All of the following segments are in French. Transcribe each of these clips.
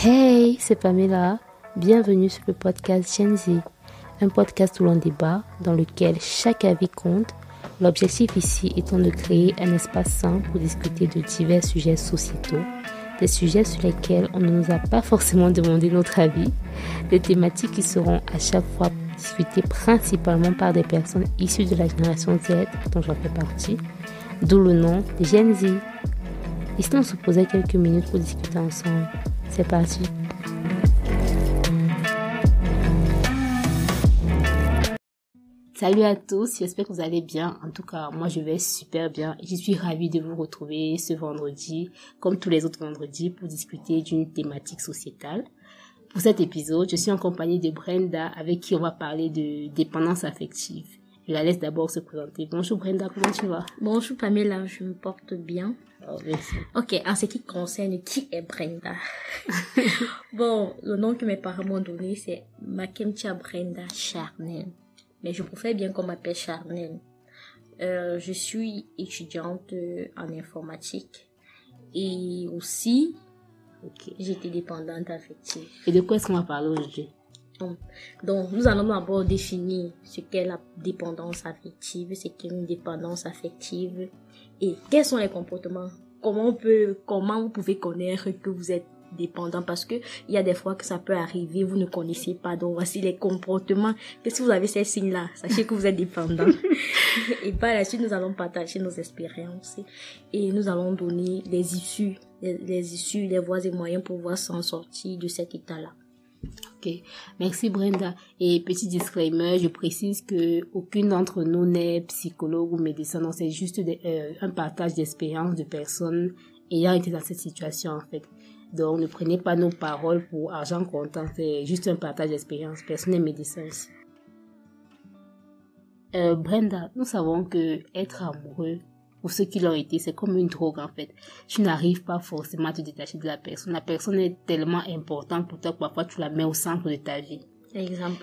Hey, c'est Pamela. Bienvenue sur le podcast Gen Z, un podcast où l'on débat, dans lequel chaque avis compte. L'objectif ici étant de créer un espace sain pour discuter de divers sujets sociétaux, des sujets sur lesquels on ne nous a pas forcément demandé notre avis, des thématiques qui seront à chaque fois discutées principalement par des personnes issues de la génération Z, dont j'en fais partie, d'où le nom Gen Z. Si on se posait quelques minutes pour discuter ensemble C'est parti. Salut à tous, j'espère que vous allez bien. En tout cas, moi je vais super bien. Je suis ravie de vous retrouver ce vendredi, comme tous les autres vendredis, pour discuter d'une thématique sociétale. Pour cet épisode, je suis en compagnie de Brenda, avec qui on va parler de dépendance affective. Je la laisse d'abord se présenter. Bonjour Brenda, comment tu vas? Bonjour Pamela, je me porte bien. Oh. Ok, en ce qui concerne qui est Brenda? bon, le nom que mes parents m'ont donné, c'est Makemtia Brenda Charnel. Mais je préfère bien qu'on m'appelle Charnel. Euh, je suis étudiante euh, en informatique. Et aussi, j'étais dépendante affective. Et de quoi est-ce qu'on va parler aujourd'hui? Donc, nous allons d'abord définir ce qu'est la dépendance affective, ce qu'est une dépendance affective et quels sont les comportements? Comment on peut, comment vous pouvez connaître que vous êtes dépendant? Parce que il y a des fois que ça peut arriver, vous ne connaissez pas. Donc, voici les comportements. Que si vous avez ces signes-là, sachez que vous êtes dépendant. et par la suite, nous allons partager nos expériences et nous allons donner les issues, les, les issues, les voies et moyens pour pouvoir s'en sortir de cet état-là. Ok, merci Brenda. Et petit disclaimer, je précise que aucune d'entre nous n'est psychologue ou médecin, donc c'est juste euh, un partage d'expérience de personnes ayant été dans cette situation en fait. Donc ne prenez pas nos paroles pour argent comptant, c'est juste un partage d'expérience. Personne n'est médecin. Euh, Brenda, nous savons que être amoureux, pour ceux qui l'ont été, c'est comme une drogue en fait. Tu n'arrives pas forcément à te détacher de la personne. La personne est tellement importante pour toi que parfois tu la mets au centre de ta vie.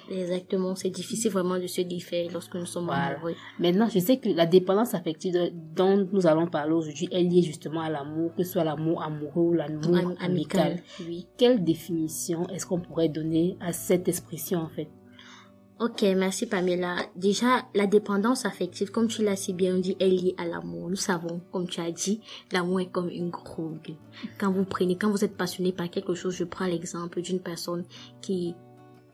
Exactement, c'est difficile vraiment de se défaire lorsque nous sommes Voilà. amoureux. Maintenant, je sais que la dépendance affective dont nous allons parler aujourd'hui est liée justement à l'amour, que ce soit l'amour amoureux ou l'amour Am- amical. oui. Quelle définition est-ce qu'on pourrait donner à cette expression en fait? Ok, merci Pamela. Déjà, la dépendance affective, comme tu l'as si bien dit, est liée à l'amour. Nous savons, comme tu as dit, l'amour est comme une drogue. Quand vous prenez, quand vous êtes passionné par quelque chose, je prends l'exemple d'une personne qui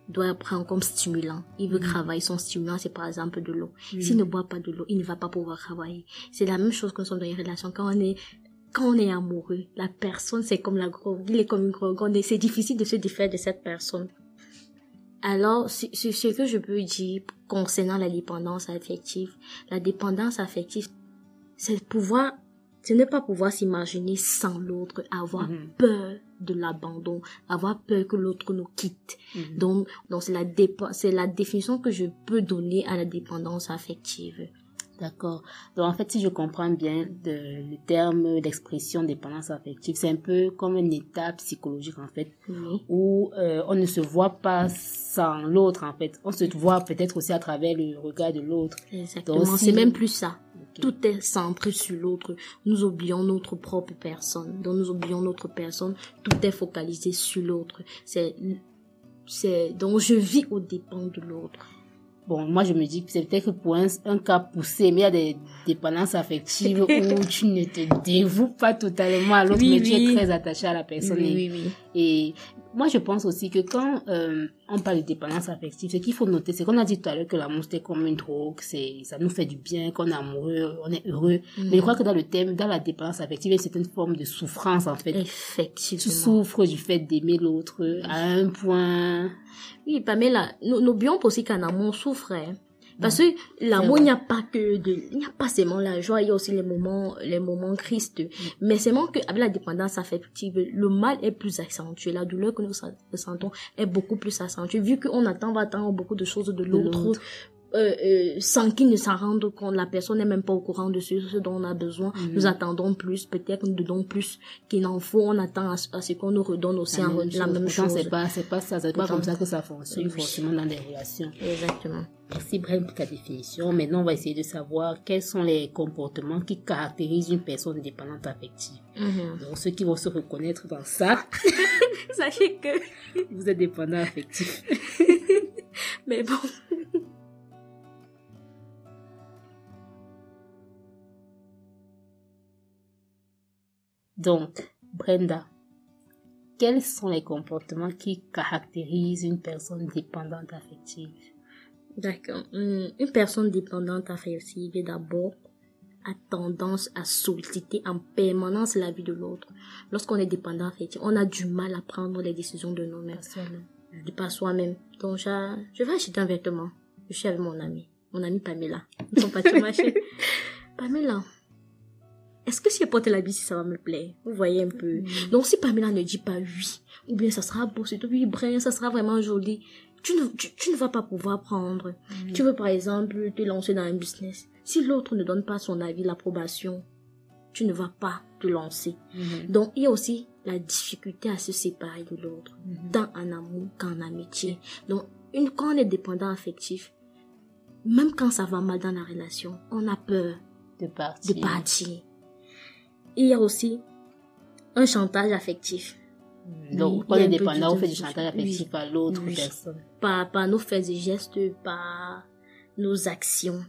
doit prendre comme stimulant. Il veut travailler, son stimulant, c'est par exemple de l'eau. S'il ne boit pas de l'eau, il ne va pas pouvoir travailler. C'est la même chose que nous sommes dans une relation. Quand on est quand on est amoureux, la personne, c'est comme la drogue. Il est comme une est- C'est difficile de se défaire de cette personne. Alors, ce, ce, que je peux dire concernant la dépendance affective, la dépendance affective, c'est pouvoir, ce n'est pas pouvoir s'imaginer sans l'autre, avoir Mhm. peur de l'abandon, avoir peur que l'autre nous quitte. Mhm. Donc, donc c'est la c'est la définition que je peux donner à la dépendance affective. D'accord. Donc en fait, si je comprends bien de- le terme, l'expression dépendance affective, c'est un peu comme un état psychologique en fait, Oui. où euh, on ne se voit pas sans l'autre en fait. On se voit peut-être aussi à travers le regard de l'autre. Exactement. Donc, si- C'est même plus ça. Tout est centré sur l'autre. Nous oublions notre propre personne. Donc nous oublions notre personne. Tout est focalisé sur l'autre. C'est, c'est, donc je vis aux dépens de l'autre. Bon, moi je me dis que c'est peut-être pour un, un cas poussé, mais il y a des dépendances affectives où tu ne te dévoues pas totalement à l'autre, Oui, mais tu es très attaché à la personne. oui. et moi je pense aussi que quand euh, on parle de dépendance affective, ce qu'il faut noter, c'est qu'on a dit tout à l'heure que l'amour c'était comme une drogue, c'est ça nous fait du bien, qu'on est amoureux, on est heureux. Mais je crois que dans le thème, dans la dépendance affective, il y a une certaine forme de souffrance en fait. Tu Effectivement. souffres du fait d'aimer l'autre à un point. Oui, Pamela, nous n'oublions pas aussi qu'en amour, souffre. hein. Parce que l'amour, il n'y a pas que de, il n'y a pas seulement la joie, il y a aussi les moments, les moments tristes. Mais c'est vraiment qu'avec la dépendance affective, le mal est plus accentué. La douleur que nous ressentons est beaucoup plus accentuée. Vu qu'on attend, on va attendre beaucoup de choses de l'autre, euh, euh, sans qu'il ne s'en rende compte. La personne n'est même pas au courant de ce, ce dont on a besoin. Mhm. Nous attendons plus, peut-être nous donnons plus qu'il en faut. On attend à, ce- à ce qu'on nous redonne aussi La en même re- la chose. même Pourtant, chose. c'est pas, c'est pas ça, c'est pas comme ça que ça fonctionne oui. forcément dans les relations. Exactement. Merci Brian pour ta définition. Maintenant, on va essayer de savoir quels sont les comportements qui caractérisent une personne dépendante affective. Mhm. Donc, ceux qui vont se reconnaître dans ça, Sachez que, vous êtes dépendant affectif. mais bon. Donc, Brenda, quels sont les comportements qui caractérisent une personne dépendante affective? D'accord. Hum, Une personne dépendante affective, d'abord, a tendance à solliciter en permanence la vie de l'autre. Lorsqu'on est dépendant affectif, on a du mal à prendre les décisions de nous-mêmes. Je dis pas soi-même. Donc, je, je vais acheter un vêtement. Je suis avec mon ami. Mon ami Pamela. Nous sommes partis marcher. Pamela. Est-ce que si je porte l'habit, si ça va me plaire? Vous voyez un peu. Donc, si Pamela ne dit pas oui, ou bien ça sera beau, c'est tout, oui, Brian, ça sera vraiment joli, tu ne, tu, tu ne vas pas pouvoir prendre. Tu veux, par exemple, te lancer dans un business. Si l'autre ne donne pas son avis, l'approbation, tu ne vas pas te lancer. Donc, il y a aussi la difficulté à se séparer de l'autre, tant en amour qu'en amitié. Donc, une, quand on est dépendant affectif, même quand ça va mal dans la relation, on a peur De partir. de partir. Il y a aussi un chantage affectif. Donc, on est dépendant, on fait du chantage affectif oui. à l'autre Oui. personne. par, par nos faits et gestes, par nos actions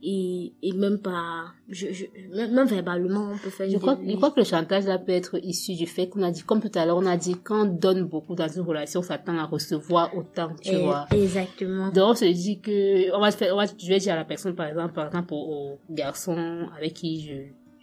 et, et même par, je, je, même, même verbalement, on peut faire Je des- crois, je crois que le chantage là peut être issu du fait qu'on a dit, comme tout à l'heure, on a dit quand on donne beaucoup dans une relation, on s'attend à recevoir autant, tu Eh, vois. Exactement. Donc on se dit que on va se faire, on va, je vais dire à la personne par exemple, par exemple au, au garçon avec qui je,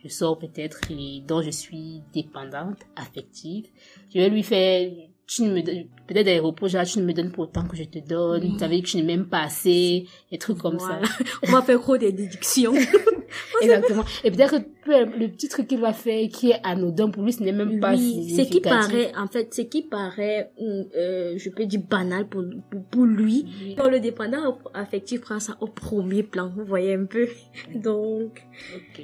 je sors peut-être et dont je suis dépendante, affective, je vais lui faire, tu ne me peut-être des reproches, genre, tu ne me donnes pas autant que je te donne, tu savais que tu ne m'aimes pas assez, des trucs comme Voilà. ça. on va faire trop des déductions. Exactement. Et peut-être que le petit truc qu'il va faire qui est anodin pour lui, ce n'est même pas Oui, ce qui paraît, en fait, ce qui paraît, hum, euh, je peux dire banal pour, pour, lui, quand le dépendant affectif prend ça au premier plan, vous voyez un peu. Donc,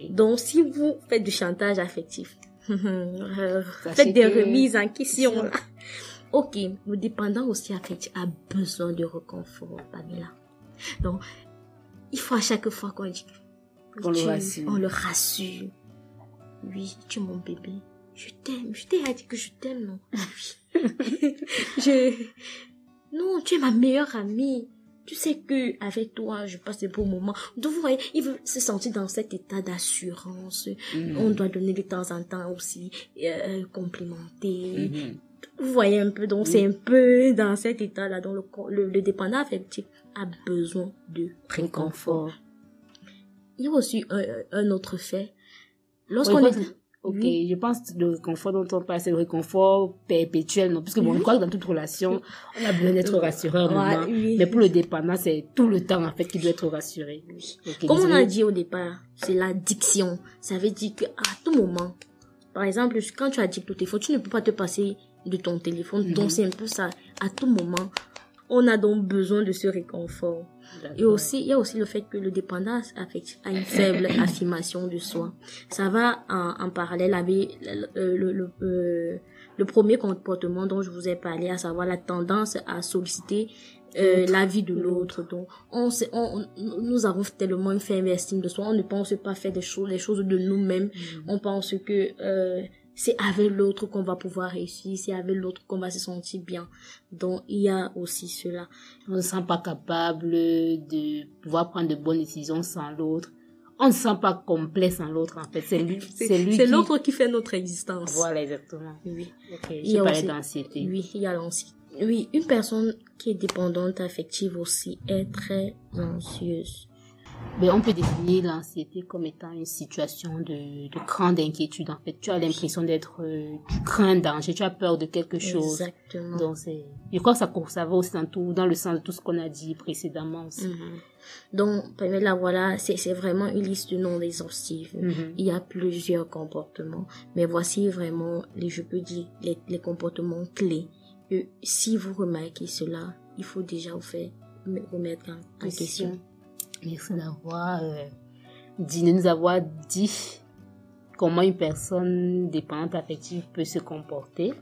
donc si vous faites du chantage affectif, faites des remises en question. là. Ok, le dépendant aussi affectif a besoin de réconfort, Pamela. Donc, il faut à chaque fois qu'on dit Qu'on le tu- rassure. on le rassure. Oui, tu es mon bébé. Je t'aime. Je t'ai dit que je t'aime, non? Je, non, tu es ma meilleure amie. Tu sais que avec toi, je passe des beaux moments. Donc, vous voyez, il veut se sentir dans cet état d'assurance. Mhm. On doit donner de temps en temps aussi, euh, complimenter. Mhm. Vous voyez un peu, donc c'est un peu dans cet état-là dont le, le, le dépendant affectif a besoin de réconfort. Il y a aussi un, un autre fait. Lorsqu'on est... Ok, Oui. je pense que le réconfort dont on parle, c'est le réconfort perpétuel, non? Parce que bon, je crois que dans toute relation, on a besoin d'être rassuré un Ouais, moment. oui. Mais pour le dépendant, c'est tout le temps, en fait, qu'il doit être rassuré. Comme on a dit au départ, c'est l'addiction. Ça veut dire que à tout moment, par exemple, quand tu addictes au téléphone, tu ne peux pas te passer de ton téléphone. Mhm. Donc c'est un peu ça. À tout moment, on a donc besoin de ce réconfort. Et aussi, il y a aussi le fait que le dépendant affectif a une faible affirmation de soi. Ça va en, en parallèle avec le, le, le, euh, le premier comportement dont je vous ai parlé, à savoir la tendance à solliciter euh, la vie de l'autre. Donc, on, on, on- nous avons tellement une faible estime de soi, on ne pense pas faire des choses, les choses de nous-mêmes. On pense que euh, c'est avec l'autre qu'on va pouvoir réussir, c'est avec l'autre qu'on va se sentir bien. Donc, il y a aussi cela. On ne se sent pas capable de pouvoir prendre de bonnes décisions sans l'autre. On ne se sent pas complet sans l'autre, en fait. C'est lui, c'est lui C'est qui... l'autre qui fait notre existence. Voilà, exactement. Oui. Ok, Il y j'ai a parlé aussi- d'anxiété. Oui, il y a l'anxiété. Oui, une personne qui est dépendante affective aussi est très anxieuse. Mais on peut définir l'anxiété comme étant une situation de, de grande inquiétude. En fait, tu as l'impression d'être, euh, tu crains un danger, tu as peur de quelque chose. Exactement. Donc c'est, je crois que ça, ça va aussi dans tout, dans le sens de tout ce qu'on a dit précédemment aussi. Mhm. Donc, Pamela, voilà, c'est c'est vraiment une liste non exhaustive. Mhm. Il y a plusieurs comportements, mais voici vraiment, les, je peux dire, les, les comportements clés. Que si vous remarquez cela, il faut déjà vous faire me remettre en, en question. Merci d'avoir euh, dit, de nous avoir dit comment une personne dépendante affective peut se comporter.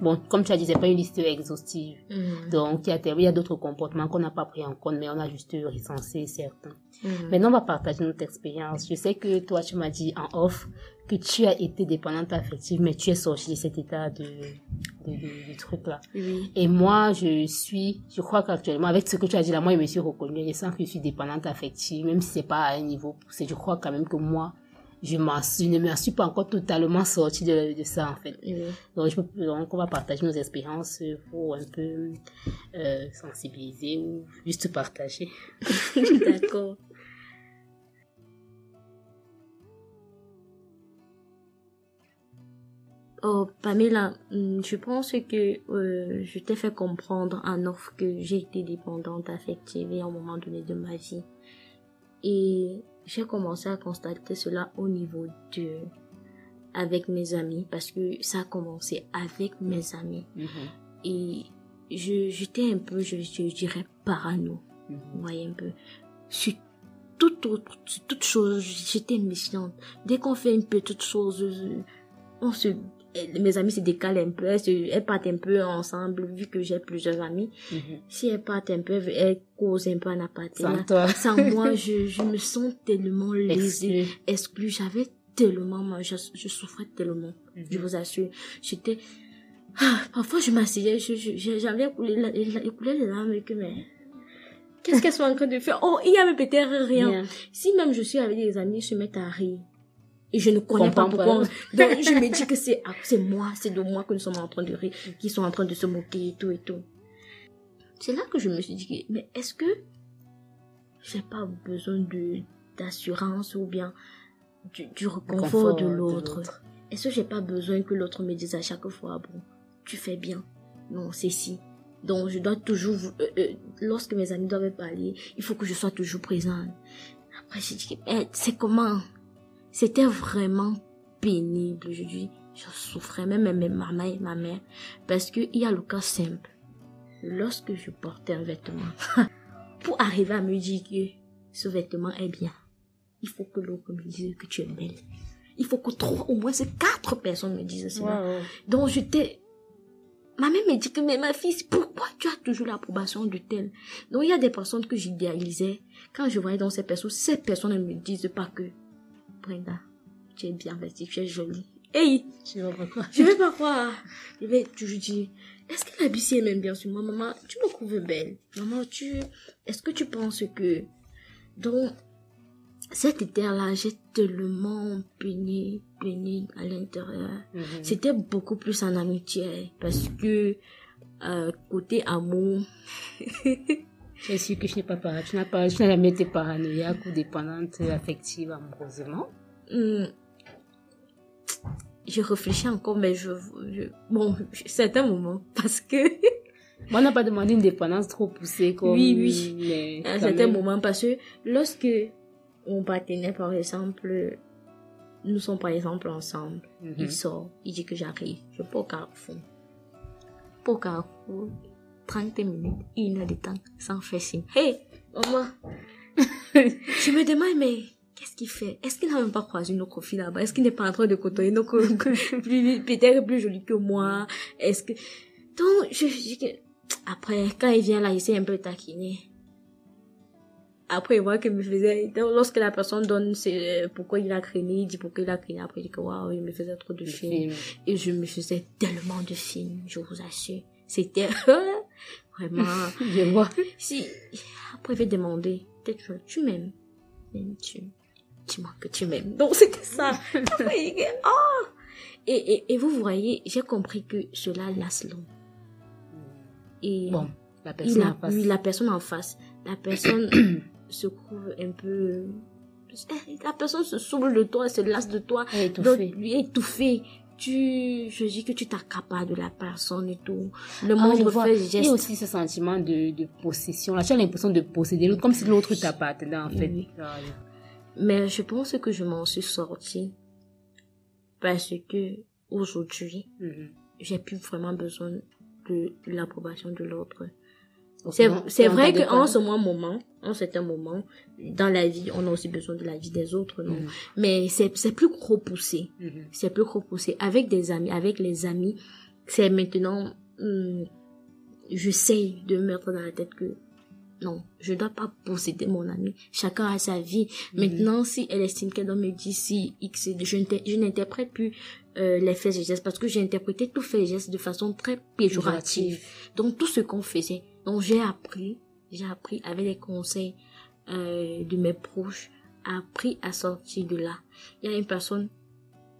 Bon, comme tu as dit, c'est pas une liste exhaustive. Mhm. Donc, il y a, il y a d'autres comportements qu'on n'a pas pris en compte, mais on a juste recensé certains. Mhm. Maintenant, on va partager notre expérience. Je sais que toi, tu m'as dit en off que tu as été dépendante affective, mais tu es sortie de cet état de, de, de, de truc-là. Oui. Et moi, je suis, je crois qu'actuellement, avec ce que tu as dit là, moi, je me suis reconnue. Je sens que je suis dépendante affective, même si c'est pas à un niveau poussé. Je crois quand même que moi, je, m'en je ne me suis pas encore totalement sortie de, de ça, en fait. Oui. Donc, je donc, on va partager nos expériences pour un peu euh, sensibiliser ou juste partager. D'accord. Oh, Pamela, hum, je pense que euh, je t'ai fait comprendre en offre que j'ai été dépendante affective à un moment donné de ma vie. Et j'ai commencé à constater cela au niveau de avec mes amis parce que ça a commencé avec mes amis et je j'étais un peu je, je dirais parano vous voyez un peu. Sur toute autre, sur toute chose, j'étais méchante. Dès qu'on fait une petite chose, euh, on se, mes amis se décalent un peu, elles, partent un peu ensemble, vu que j'ai plusieurs amis. Mhm. Si elles partent un peu, elles causent un peu en appartement. Sans toi. Sans moi, je, je me sens tellement lésée, Exclu. exclue. J'avais tellement, mal, je, je souffrais tellement. Je vous assure. J'étais, ah, parfois je m'asseyais, j'avais écoulé, les larmes et que, mais, qu'est-ce qu'elles sont en train de faire? Oh, il y avait peut-être rien. Rien. Si même je suis avec des amis, ils se mettent à rire. Et je ne connais pas pourquoi. pas. Donc, je me dis que c'est, ah, c'est moi, c'est de moi que nous sommes en train de rire, qu'ils sont en train de se moquer et tout et tout. C'est là que je me suis dit, mais est-ce que j'ai pas besoin de, d'assurance ou bien du, du reconfort confort de l'autre? Est-ce que j'ai pas besoin que l'autre me dise à chaque fois, bon, tu fais bien. Non, c'est si. Donc, je dois toujours, euh, euh, lorsque mes amis doivent parler, il faut que je sois toujours présente. Après, j'ai dit, eh, c'est comment? C'était vraiment pénible. Je dis, je souffrais même, même ma mère et ma mère. Parce que il y a le cas simple. Lorsque je portais un vêtement, pour arriver à me dire que ce vêtement est bien, il faut que l'autre me dise que tu es belle. Il faut que trois, au moins c'est quatre personnes me disent cela. Wow. Donc j'étais... Ma mère me dit que, mais ma fille, pourquoi tu as toujours l'approbation de tel Donc il y a des personnes que j'idéalisais. Quand je voyais dans ces personnes, ces personnes ne me disent pas que, Brenda, tu es bien vêtue, tu es jolie. Hey, Tu vois pourquoi? je vais pas croire. Je vais toujours dire, est-ce que la BC m'aime bien sur moi, maman? Tu me trouves belle. Maman, tu, est-ce que tu penses que, donc, cet été-là, j'ai tellement peigné, peigné à l'intérieur. Mhm. C'était beaucoup plus en amitié parce que euh, côté amour, Je suis sûre que je n'ai pas parlé. Tu n'as pas, jamais été paranoïaque ou dépendante affective amoureusement. hum, je réfléchis encore, mais je, je bon, certains moments parce que Moi, on n'a pas demandé une dépendance trop poussée comme. Oui, oui. À quand certains même. moments parce que lorsque on partenaire par exemple, nous sommes par exemple ensemble, Mhm. il sort, il dit que j'arrive, je peux au carrefour, pas au carrefour, 30 minutes, une heure de temps, sans faire signe. Hey, maman, je me demande, mais qu'est-ce qu'il fait? Est-ce qu'il n'a même pas croisé une autre fille là-bas? Est-ce qu'il n'est pas en train de côtoyer autre, plus- peut-être plus jolie que moi? Est-ce que... Donc, je que... Après, quand il vient là, il s'est un peu taquiné. Après, il voit qu'il me faisait... donc, lorsque la personne donne c'est euh, pourquoi il a craigné, il dit pourquoi il a craigné. Après, il dit que waouh, il me faisait trop de films. film. Et je me faisais tellement de films, je vous assure. C'était vraiment... Je vois. Si, après, il va demander, peut-être, tu m'aimes. M'aimes-tu? Dis-moi que tu m'aimes. Donc, c'était ça. Oh! Et, et, et vous voyez, j'ai compris que cela lasse long. Et Bon, la personne a, en face. oui, la personne en face, la personne se trouve un peu, la personne se saoule de toi, se lasse de toi. Elle est Donc, étouffée. lui est étouffé. Tu, je dis que tu t'accapares de la personne et tout. Le Ah, moindre vois. fait Il y geste. a aussi ce sentiment de, de possession. Là, tu as l'impression de posséder l'autre, comme si l'autre t'appartenait, en fait. Oui. Ah, oui. Mais je pense que je m'en suis sortie parce que aujourd'hui, Mhm. j'ai plus vraiment besoin de l'approbation de l'autre. C'est, on vrai qu'en ce moment, en certain moment, dans la vie, on a aussi besoin de la vie des autres, non? Mhm. Mais c'est, c'est plus gros poussé. Mhm. C'est plus gros poussé. Avec des amis, avec les amis, c'est maintenant, hum, j'essaie de me mettre dans la tête que non, je dois pas posséder mon ami. Chacun a sa vie. Mhm. Maintenant, si elle estime qu'elle doit me dire si X, je n'inter- je n'interprète plus euh, les faits et gestes parce que j'ai interprété tous faits et gestes de façon très péjorative. Donc tout ce qu'on faisait. Donc j'ai appris, j'ai appris avec les conseils euh, de mes proches, appris à sortir de là. Il y a une personne,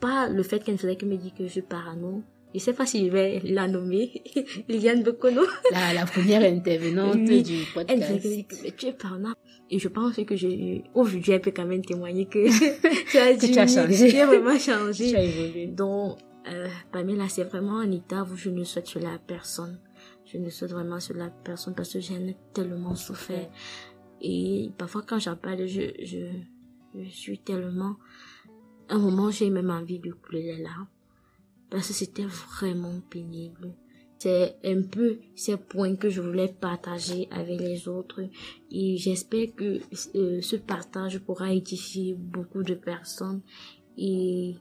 pas le fait qu'elle ne faisait que me dire que je suis parano. Je sais pas si je vais la nommer, Liliane Bekono. La, la première intervenante Oui. du Elle podcast. mais tu es parano. Et je pense que j'ai, aujourd'hui, elle peut quand même témoigner que tu as tu changé. Tu as vraiment Tu changé. as évolué. Donc, euh, Pamela, c'est vraiment un état où je ne souhaite cela à personne. Je ne souhaite vraiment cela à personne parce que j'en ai tellement souffert. Et parfois, quand j'en parle, je, je, je suis tellement... À un moment, j'ai même envie de couler les larmes. Parce que c'était vraiment pénible. C'est un peu ces points que je voulais partager avec les autres. Et j'espère que euh, ce partage pourra édifier beaucoup de personnes. Et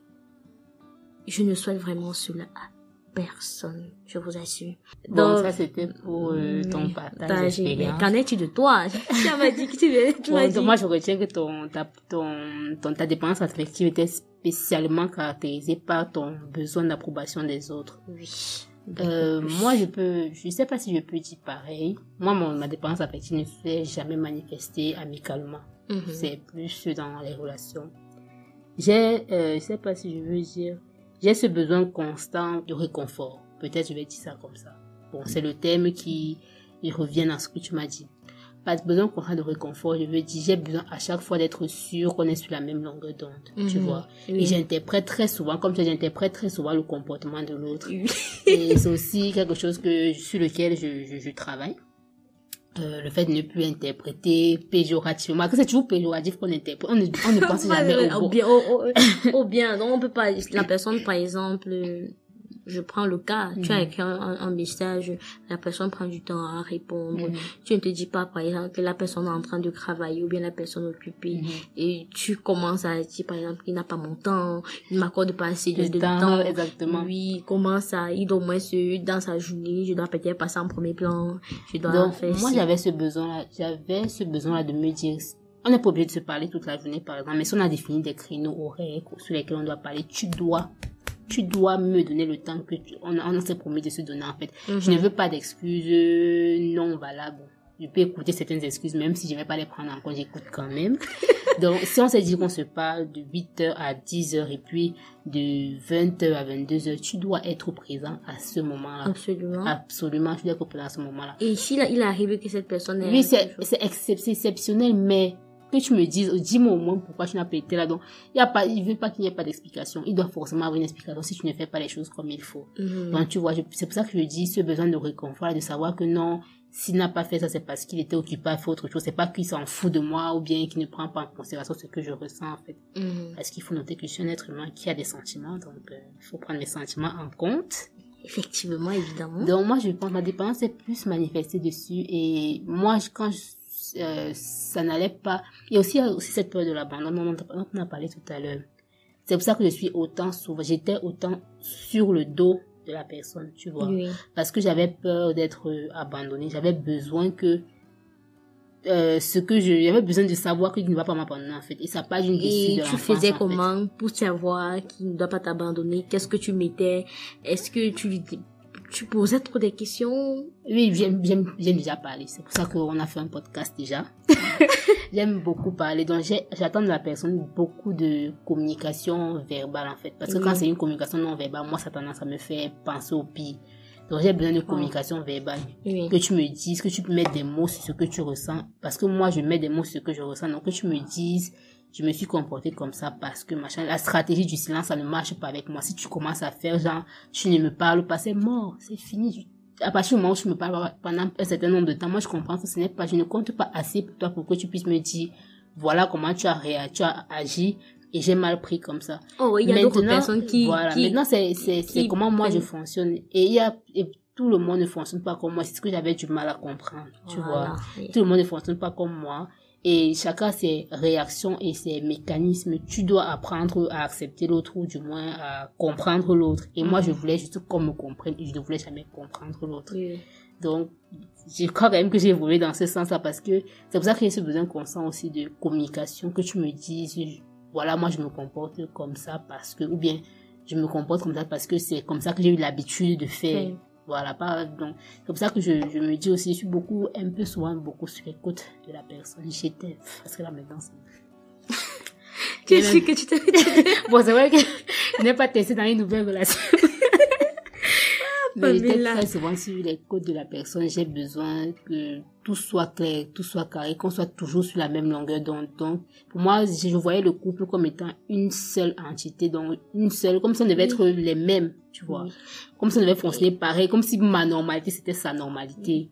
je ne souhaite vraiment cela à personne, je vous assure. Bon, Donc, ça c'était pour euh, ton oui, partage d'expérience. Qu'en es-tu de toi? Tu m'as dit que tu, tu Bon, dit. moi, je retiens que ton, ta, ton, ton, ta dépendance affective était spécialement caractérisée par ton besoin d'approbation des autres. Oui. Euh, moi, je peux, je sais pas si je peux dire pareil. Moi, mon, ma dépendance affective ne fait jamais manifester amicalement. Mhm. C'est plus dans les relations. J'ai, euh, je sais pas si je veux dire, j'ai ce besoin constant de réconfort. Peut-être je vais dire ça comme ça. Bon, c'est le thème qui il revient dans ce que tu m'as dit. Pas de besoin constant de réconfort, je veux dire, j'ai besoin à chaque fois d'être sûr qu'on est sur la même longueur d'onde, tu Mhm. vois. Et j'interprète très souvent, comme tu dis, j'interprète très souvent le comportement de l'autre. Et c'est aussi quelque chose que, sur lequel je, je, je travaille. Euh, le fait de ne plus interpréter péjorativement. Que c'est toujours péjoratif qu'on interprète. On ne, on ne pense jamais au bon. bien, au, au- au bien. Donc, on peut pas, la personne, par exemple, euh, je prends le cas, tu as Mhm. écrit un, un- un message, la personne prend du temps à répondre. Mhm. Tu ne te dis pas, par exemple, que la personne est en train de travailler ou bien la personne est occupée. Mhm. Et tu commences à dire, par exemple, il n'a pas mon temps, il m'accorde pas assez de, temps, temps. exactement. Oui, comment ça, il doit au moins se, dans sa journée, je dois peut-être passer en premier plan, je dois Donc, faire moi, j'avais ce besoin-là, j'avais ce besoin-là de me dire, on n'est pas obligé de se parler toute la journée, par exemple, mais si on a défini des créneaux horaires sur lesquels on doit parler, tu dois, tu dois me donner le temps que tu- on, on s'est promis de se donner, en fait. Je ne veux pas d'excuses euh, non valables. Je peux écouter certaines excuses, même si je ne vais pas les prendre en compte, j'écoute quand même. Donc, si on s'est dit qu'on se parle de 8h à 10h et puis de 20h à 22h, tu dois être présent à ce moment-là. Absolument. Absolument, tu dois être présent à ce moment-là. Et là, il arrive que cette personne est Oui, c'est exceptionnel, mais que tu me dises, dis-moi au moins pourquoi tu n'as pas été là. Donc, il y a pas, il veut pas qu'il n'y ait pas d'explication. Il doit forcément avoir une explication si tu ne fais pas les choses comme il faut. Mhm. Donc, tu vois, c'est pour ça que je dis ce besoin de réconfort, de savoir que non, s'il n'a pas fait ça, c'est parce qu'il était occupé à faire autre chose. C'est pas qu'il s'en fout de moi ou bien qu'il ne prend pas en considération ce que je ressens, en fait. Mhm. Parce qu'il faut noter que je suis un être humain qui a des sentiments, donc euh, il faut prendre mes sentiments en compte. Effectivement, évidemment. Donc moi, je pense ma dépendance est plus manifestée dessus et moi, quand je- euh, ça n'allait pas, il y a aussi, aussi cette peur de l'abandon dont on a- on a parlé tout à l'heure. C'est pour ça que je suis autant souvent, j'étais autant sur le dos de la personne, tu vois. Oui. Parce que j'avais peur d'être euh, abandonnée, j'avais besoin que euh, ce que je, j'avais besoin de savoir qu'il ne va pas m'abandonner en fait. Et ça pas d'une blessure Et tu faisais en fait. comment pour savoir qu'il ne doit pas t'abandonner? Qu'est-ce que tu mettais? Est-ce que tu lui tu posais trop des questions Oui, j'aime, j'aime, j'aime déjà parler. C'est pour ça qu'on a fait un podcast déjà. j'aime beaucoup parler. Donc, j'attends de la personne beaucoup de communication verbale, en fait. Parce que Oui. quand c'est une communication non verbale, moi, ça tendance à me faire penser au pire. Donc, j'ai besoin de communication verbale. Oui. Que tu me dises, que tu mettre des mots sur ce que tu ressens. Parce que moi, je mets des mots sur ce que je ressens. Donc, que tu me dises, je me suis comportée comme ça parce que machin. La stratégie du silence, ça ne marche pas avec moi. Si tu commences à faire genre, tu ne me parles pas, c'est mort, c'est fini. À partir du moment où tu me parles pendant un certain nombre de temps, moi je comprends que ce n'est pas, je ne compte pas assez pour toi pour que tu puisses me dire, voilà comment tu as réagi, tu as agi, et j'ai mal pris comme ça. Oh, il y a d'autres personnes qui, voilà. qui Maintenant, c'est, c'est, comment moi je fonctionne. Et il y a, et tout le monde ne fonctionne pas comme moi. C'est ce que j'avais du mal à comprendre, tu Voilà, vois. Tout le monde ne fonctionne pas comme moi. Et chacun a ses réactions et ses mécanismes. Tu dois apprendre à accepter l'autre ou du moins à comprendre l'autre. Et moi, je voulais juste qu'on me comprenne et je ne voulais jamais comprendre l'autre. Oui. Donc, je crois quand même que j'ai évolué dans ce sens-là parce que c'est pour ça que j'ai ce besoin constant aussi de communication, que tu me dises, voilà, moi je me comporte comme ça parce que, ou bien je me comporte comme ça parce que c'est comme ça que j'ai eu l'habitude de faire. Oui. Voilà, pas, donc, c'est pour ça que je, je me dis aussi, je suis beaucoup, un peu souvent, beaucoup sur l'écoute de la personne. J'étais, parce que là maintenant, c'est... Qu'est-ce que tu t'es Bon, c'est vrai que je n'ai pas testé dans une nouvelle relation. Mais j'étais Pamela. très souvent sur les côtes de la personne. J'ai besoin que tout soit clair, tout soit carré, qu'on soit toujours sur la même longueur d'onde. Donc, pour moi, je voyais le couple comme étant une seule entité, donc une seule, comme si on devait être les mêmes, tu vois. Comme si on devait fonctionner pareil, comme si ma normalité, c'était sa normalité.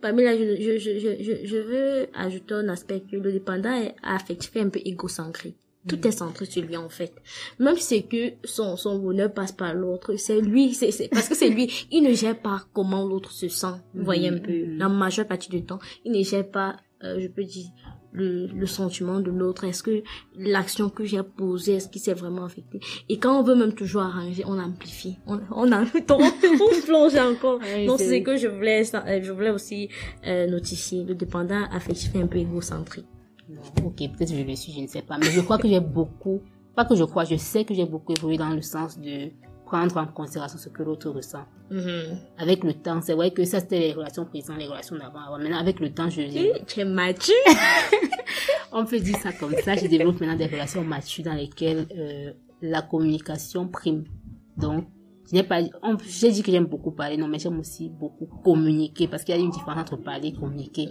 Pamela, je, je, je, je, veux ajouter un aspect que le dépendant est affectif est un peu égocentrique. Tout est centré sur lui, en fait. Même si c'est que son, son bonheur passe par l'autre, c'est lui, c'est, parce que c'est lui, il ne gère pas comment l'autre se sent. Vous voyez un peu, Mhm. la majeure partie du temps, il ne gère pas, euh, je peux dire, le, le sentiment de l'autre. Est-ce que l'action que j'ai posée, est-ce qu'il s'est vraiment affecté? Et quand on veut même toujours arranger, on amplifie. On, on, a- on, on plonge encore. Ouais, Donc, c'est- c'est que je voulais, euh, je voulais aussi euh, notifier. Le dépendant affectif est un peu égocentrique. Non, ok, peut-être je le suis, je ne sais pas. Mais je crois que j'ai beaucoup, pas que je crois, je sais que j'ai beaucoup évolué dans le sens de prendre en considération ce que l'autre ressent. Mhm. Avec le temps, c'est vrai que ça c'était les relations présentes, les relations d'avant. avant. Maintenant, avec le temps, je, je- Tu es mature. on peut dire ça comme ça. Je développe maintenant des relations matures dans lesquelles euh, la communication prime. Donc, je n'ai pas, j'ai dit que j'aime beaucoup parler, non, mais j'aime aussi beaucoup communiquer parce qu'il y a une différence entre parler et communiquer.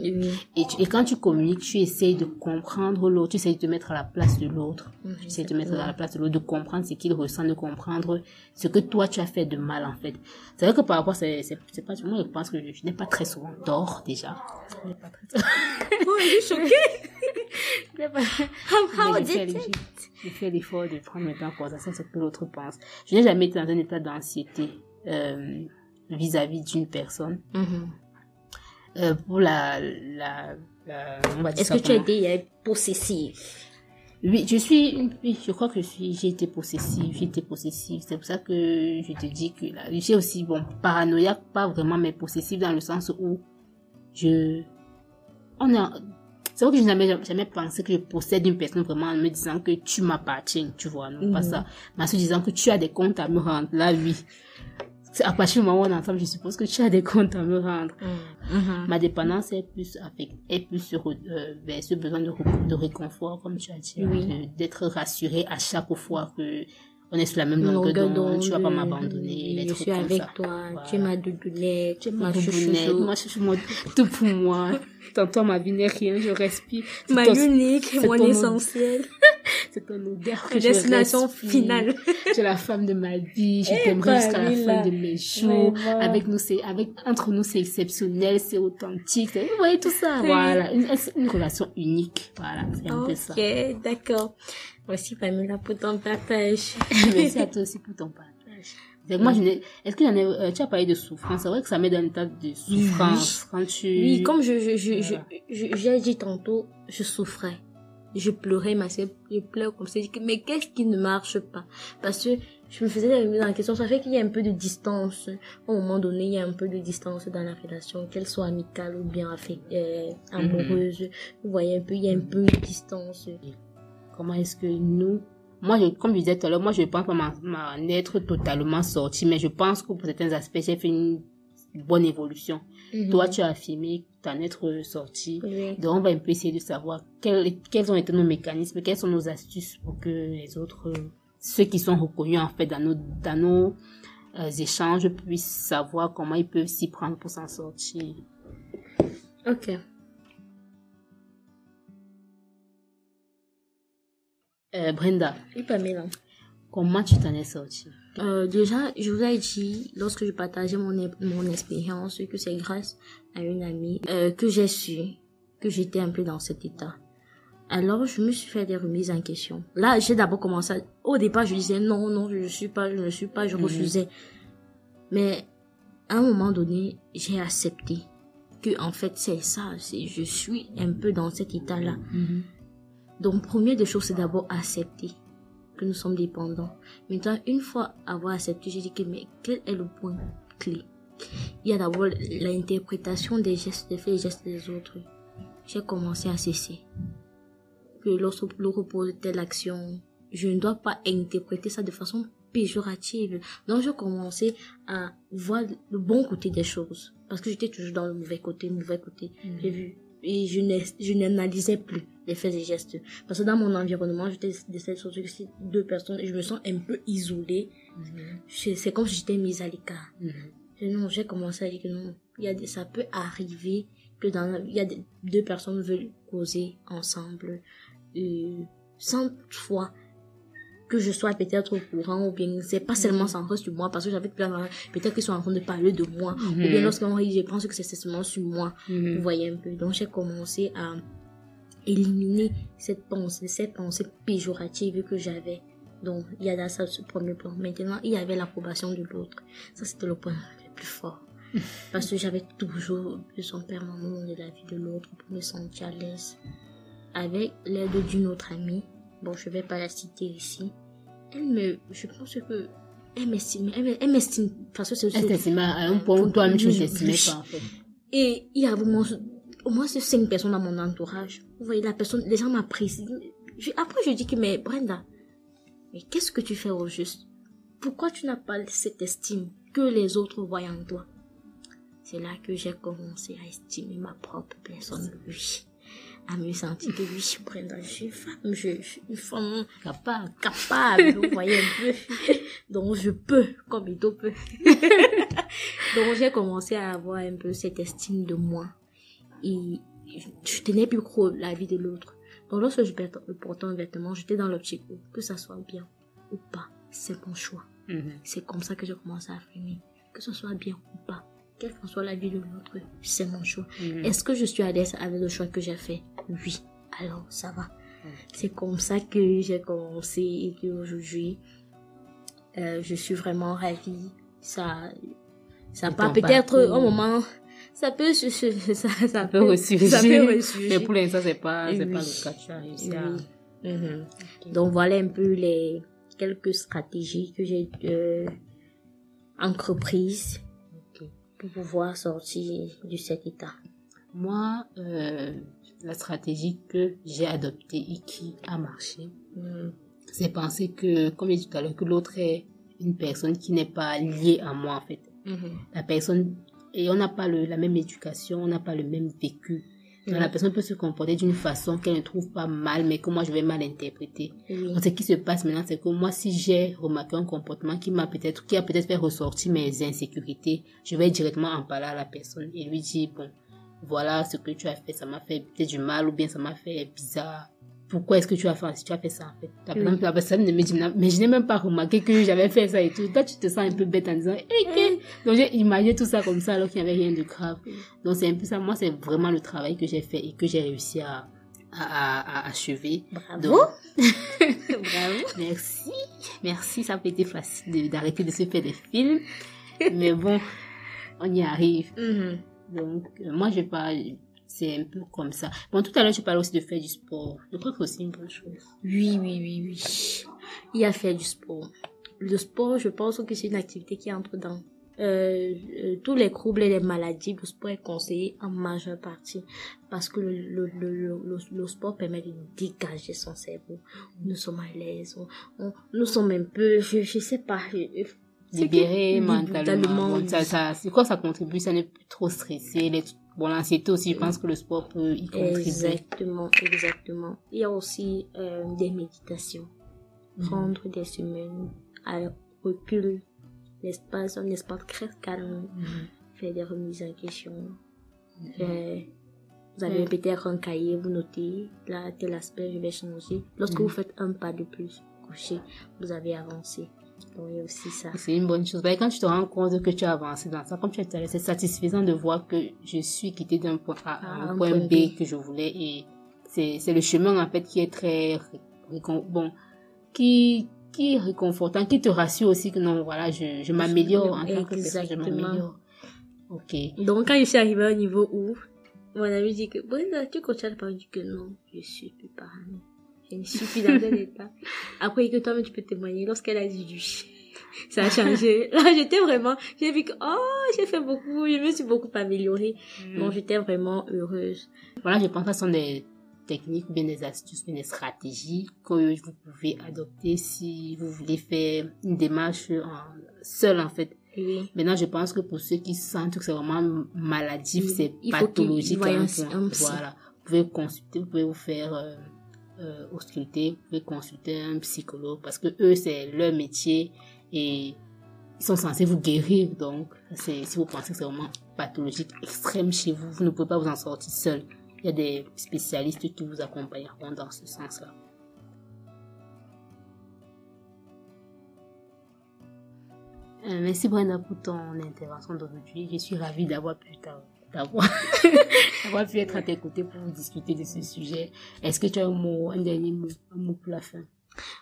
Et, tu- et quand tu communiques, tu essayes de comprendre l'autre, tu essayes de te mettre à la place de l'autre. Tu essayes de te mettre à la place de l'autre, de comprendre ce qu'il ressent, de comprendre ce que toi tu as fait de mal en fait. C'est vrai que par rapport, c'est, c'est, c'est pas, moi je pense que je, je n'ai pas très souvent tort déjà. Je n'ai pas très Oh, je suis choquée. How je fais, l'effort de prendre maintenant en considération ce que l'autre pense. Je n'ai jamais été dans un état d'anxiété euh, vis-à-vis d'une personne. Mhm. Euh, pour la, la, la- on va dire Est-ce ça que tu as été euh, possessive? Oui, je suis, une- oui, je crois que je suis, j'ai été possessive, j'ai été possessive. C'est pour ça que je te dis que là, j'ai aussi, bon, paranoïaque, pas vraiment, mais possessive dans le sens où je, on est, c'est vrai que je n'avais jamais, pensé que je possède une personne vraiment en me disant que tu m'appartiens, tu vois, non, pas Mhm. ça. Mais en se disant que tu as des comptes à me rendre, là, oui. C'est à partir du moment où on est ensemble, je suppose que tu as des comptes à me rendre. Mhm. Ma dépendance est plus avec, est plus sur, euh, vers ce besoin de, ré- de réconfort, comme tu as dit, Oui. de- d'être rassuré à chaque fois que on est sur la même Longueur d'onde, tu vas pas m'abandonner, Je suis avec ça. toi. Voilà. Tu es ma doudounette. Tu es ma ma boubounette, chouchou. moi, chouchou, moi, tout pour moi. Tantôt, ma vie n'est rien, je respire. Ma unique, mon essentiel. C'est ton odeur que destination finale. Tu es la femme de ma vie, je Eh, t'aimerai jusqu'à la fin de mes jours. Avec nous, c'est, avec, entre nous, c'est exceptionnel, c'est authentique. Vous voyez tout ça, voilà. Une, une relation unique, voilà. C'est un peu ça. Ok, d'accord. Merci Pamela pour ton partage. Merci à toi aussi pour ton partage. Donc, moi, je n'ai, est-ce que euh, tu as parlé de souffrance? C'est vrai que ça met dans un état de souffrance quand tu... Oui, comme je, je, je, je, Voilà. je- j'ai dit tantôt, je souffrais. Je pleurais, ma sœur, je pleure comme ça. Je dis que, mais qu'est-ce qui ne marche pas? Parce que je me faisais la remise en question. Ça fait qu'il y a un peu de distance. Un moment donné, il y a un peu de distance dans la relation, qu'elle soit amicale ou bien affect- euh, amoureuse. Vous voyez un peu, il y a un peu de distance. Comment est-ce que nous, moi, je, comme je disais tout à l'heure, moi, je pense pas m'en être totalement sortie, mais je pense que pour certains aspects, j'ai fait une bonne évolution. Toi, tu as affirmé t'en être sorti. Oui. Donc, on va un peu essayer de savoir quels, quels ont été nos mécanismes, quelles sont nos astuces pour que les autres, ceux qui sont reconnus, en fait, dans nos, dans nos euh, échanges, puissent savoir comment ils peuvent s'y prendre pour s'en sortir. Ok. Euh, Brenda, Oui, Pamela. comment tu t'en es sortie? Euh, déjà, je vous ai dit, lorsque je partageais mon, mon expérience, que c'est grâce à une amie euh, que j'ai su que j'étais un peu dans cet état. Alors, je me suis fait des remises en question. Là, j'ai d'abord commencé à... Au départ, je disais non, non, je ne suis pas, je ne suis pas, je Mhm. refusais. Mais à un moment donné, j'ai accepté que en fait c'est ça, c'est je suis un peu dans cet état-là. Mhm. Donc première des choses, c'est d'abord accepter que nous sommes dépendants. Maintenant, une fois avoir accepté, j'ai dit que mais quel est le point clé? Il y a d'abord l'interprétation des gestes, des faits et gestes des autres. J'ai commencé à cesser. Que lorsque l'autre pose telle action, je ne dois pas interpréter ça de façon péjorative. Donc, je commençais à voir le bon côté des choses. Parce que j'étais toujours dans le mauvais côté, le mauvais côté. J'ai vu. Et je n'analysais plus les faits et gestes. Parce que dans mon environnement, j'étais de c'est deux personnes et je me sens un peu isolée. Je- C'est comme si j'étais mise à l'écart. Mhm. Non, j'ai commencé à dire que non, il y a des, ça peut arriver que dans, il y a des, deux personnes veulent causer ensemble, euh, sans fois que je sois peut-être au courant ou bien c'est pas seulement centré sur moi parce que j'avais plein de- peut-être qu'ils sont en train de parler de moi ou bien lorsqu'on rit je pense que c'est seulement sur moi Mhm. vous voyez un peu. Donc j'ai commencé à éliminer cette pensée cette pensée péjorative que j'avais. Donc il y a là ça ce premier point. Maintenant il y avait l'approbation de l'autre. Ça c'était le point le plus fort. Parce que j'avais toujours besoin permanent de la vie de l'autre pour me sentir à l'aise avec l'aide d'une autre amie bon je vais pas la citer ici elle me je pense que elle m'estime elle me- elle m'estime parce que c'est Elle t'estimait à un point où toi-même tu ne t'estimais pas, en fait. et il y a vraiment au moins cinq personnes dans mon entourage. Vous voyez, la personne, les gens m'apprécient. Je- Après, je dis que, mais Brenda, mais qu'est-ce que tu fais au juste? Pourquoi tu n'as pas cette estime que les autres voient en toi? C'est là que j'ai commencé à estimer ma propre personne, oui. À me sentir que Brenda, je suis femme, je, je suis une femme Capable. capable, vous voyez un peu. Donc je peux, comme Ito peut. Donc j'ai commencé à avoir un peu cette estime de moi. Et je tenais plus trop la vie de l'autre. Donc lorsque je portais un vêtement, j'étais dans l'optique où que ça soit bien ou pas, c'est mon choix. Mhm. C'est comme ça que j'ai commencé à affirmer. Que ce soit bien ou pas, quelle que soit la vie de l'autre, c'est mon choix. Mhm. Est-ce que je suis à l'aise avec le choix que j'ai fait? Oui. Alors, ça va. C'est comme ça que j'ai commencé et qu'aujourd'hui, euh, je suis vraiment ravie. Ça, ça peut ton peut-être un moment, ça peut, se- ça, ça, Ça peut ressurgir. Ça peut ressurgir. Mais pour l'instant, c'est pas, c'est Oui. pas le cas. Tu as réussi à... Oui. Mhm. Donc voilà un peu les quelques stratégies que j'ai euh, entreprises. Pour pouvoir sortir de cet état. Moi, euh, la stratégie que j'ai adoptée et qui a marché, Mhm. c'est penser que, comme j'ai dit tout à l'heure, que l'autre est une personne qui n'est pas liée à moi, en fait. Mhm. La personne, et on n'a pas le, la même éducation, on n'a pas le même vécu. Donc. La personne peut se comporter d'une façon qu'elle ne trouve pas mal, mais que moi je vais mal interpréter. Donc, ce qui se passe maintenant, c'est que moi, si j'ai remarqué un comportement qui m'a peut-être, qui a peut-être fait ressortir mes insécurités, je vais directement en parler à la personne et lui dire, bon, voilà ce que tu as fait, ça m'a fait peut-être du mal ou bien ça m'a fait bizarre. Pourquoi est-ce que tu as fait, tu as fait ça en fait? La personne, Oui. la personne ne me dit, mais je n'ai même pas remarqué que j'avais fait ça et tout. Toi, tu te sens un peu bête en disant, eh, que- Donc, j'ai imaginé tout ça comme ça alors qu'il n'y avait rien de grave. Donc, c'est un peu ça. Moi, c'est vraiment le travail que j'ai fait et que j'ai réussi à, à, à, à achever. Bravo. Donc, Bravo. Merci, merci, ça pas été facile d'arrêter de se faire des films, mais bon, on y arrive. Mhm. Donc, euh, moi, je parle, c'est un peu comme ça. Bon, tout à l'heure, tu parlais aussi de faire du sport. Je crois que c'est aussi une bonne chose. Oui, oui, oui, oui. Il y a fait du sport. Le sport, je pense que c'est une activité qui entre dans euh, euh, tous les troubles et les maladies. Le sport est conseillé en majeure partie parce que le, le, le, le, sport permet de dégager son cerveau. Nous sommes à l'aise. On, on- nous sommes un peu, je, je sais pas. je- c'est Libéré que- mentalement. Oui. ça, ça, c'est quoi ça contribue? Ça n'est plus trop stressé. Les, bon, l'anxiété aussi, je pense que le sport peut y contribuer. Exactement, exactement. Il y a aussi euh, des méditations. Prendre des semaines à recul, l'espace, un espace très calme, Mhm. faire des remises en question. Faire- Vous avez peut-être un cahier, vous notez, là, tel aspect, je vais changer. Lorsque vous faites un pas de plus, coucher, vous avez avancé. A aussi ça. C'est une bonne chose. Que quand tu te rends compte que tu as avancé dans ça, comme tu as dit, c'est satisfaisant de voir que je suis quitté d'un point A à Ah, un point B, B. que je voulais. Et c'est, le chemin, en fait, qui est très, bon, qui, qui est réconfortant, qui te rassure aussi que non, voilà, je, je m'améliore en tant que personne, je m'améliore. Ok. Donc, quand je suis arrivée au niveau où mon ami dit que, Brenda, tu continues à parler, que non, je suis plus parano. Je ne suis plus dans un état. Après que toi-même tu peux témoigner, lorsqu'elle a dit du chien, ça a changé. Là, j'étais vraiment, j'ai vu que, oh, j'ai fait beaucoup, je me suis beaucoup améliorée. Mm. Donc, j'étais vraiment heureuse. Voilà, je pense que ce sont des techniques, bien des astuces, bien des stratégies que vous pouvez adopter si vous voulez faire une démarche en, seul en fait. Oui. Maintenant, je pense que pour ceux qui sentent que c'est vraiment maladif, Oui. c'est Il pathologique, psy. voilà. Vous pouvez consulter, vous pouvez vous faire euh, euh, ausculter, vous pouvez consulter un psychologue parce que eux, c'est leur métier et ils sont censés vous guérir. Donc, si vous pensez que c'est vraiment pathologique, extrême chez vous, vous ne pouvez pas vous en sortir seul. Il y a des spécialistes qui vous accompagneront dans ce sens-là. Euh, merci Brenda pour ton intervention d'aujourd'hui. Je suis ravie d'avoir pu t'a- d'avoir pu être à tes côtés pour discuter de ce sujet. Est-ce que tu as un mot, un dernier mot, un mot pour la fin?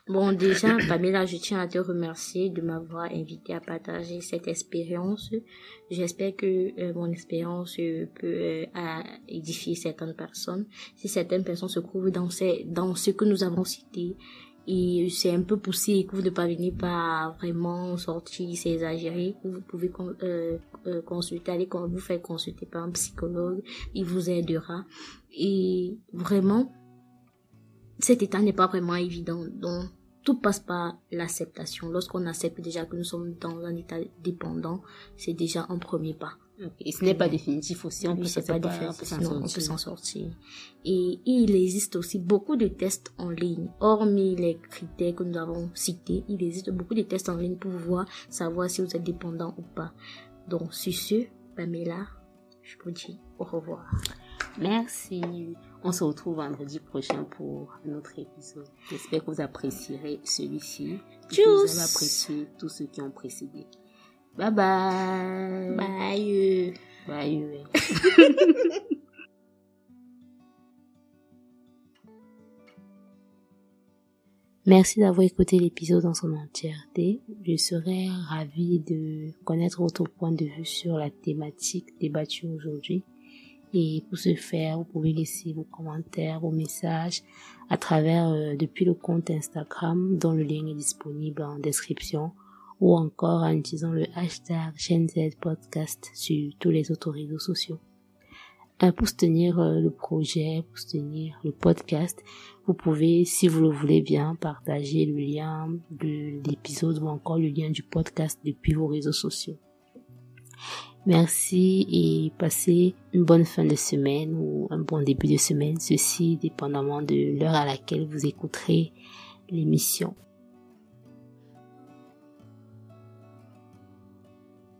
Bon, déjà, Pamela, je tiens à te remercier de m'avoir invité à partager cette expérience. J'espère que euh, mon expérience euh, peut euh, à édifier certaines personnes. Si certaines personnes se trouvent dans, ces, dans ce que nous avons cité, et c'est un peu poussé et que vous ne parvenez pas vraiment sortir, c'est exagéré, vous pouvez euh, euh, consulter, aller con- vous faire consulter par un psychologue, il vous aidera. Et vraiment, cet état n'est pas vraiment évident. Donc, tout passe par l'acceptation. Lorsqu'on accepte déjà que nous sommes dans un état dépendant, c'est déjà un premier pas. Et ce n'est pas définitif aussi, on peut Oui, s'en peut sortir. Et il existe aussi beaucoup de tests en ligne. Hormis les critères que nous avons cités, il existe beaucoup de tests en ligne pour voir, savoir si vous êtes dépendant ou pas. Donc, sur ce, Pamela, je vous dis au revoir. Merci. On se retrouve vendredi prochain pour un autre épisode. J'espère que vous apprécierez celui-ci. Vous apprécié tous ceux qui ont précédé. Bye bye. Bye. Bye. Merci d'avoir écouté l'épisode dans son entièreté. Je serais ravie de connaître votre point de vue sur la thématique débattue aujourd'hui. Et pour ce faire, vous pouvez laisser vos commentaires, vos messages à travers euh, depuis le compte Instagram dont le lien est disponible en description ou encore en utilisant le hashtag GenZ Podcast sur tous les autres réseaux sociaux. Euh, pour soutenir euh, le projet, pour soutenir le podcast, vous pouvez, si vous le voulez bien, partager le lien de l'épisode ou encore le lien du podcast depuis vos réseaux sociaux. Merci et passez une bonne fin de semaine ou un bon début de semaine, ceci dépendamment de l'heure à laquelle vous écouterez l'émission.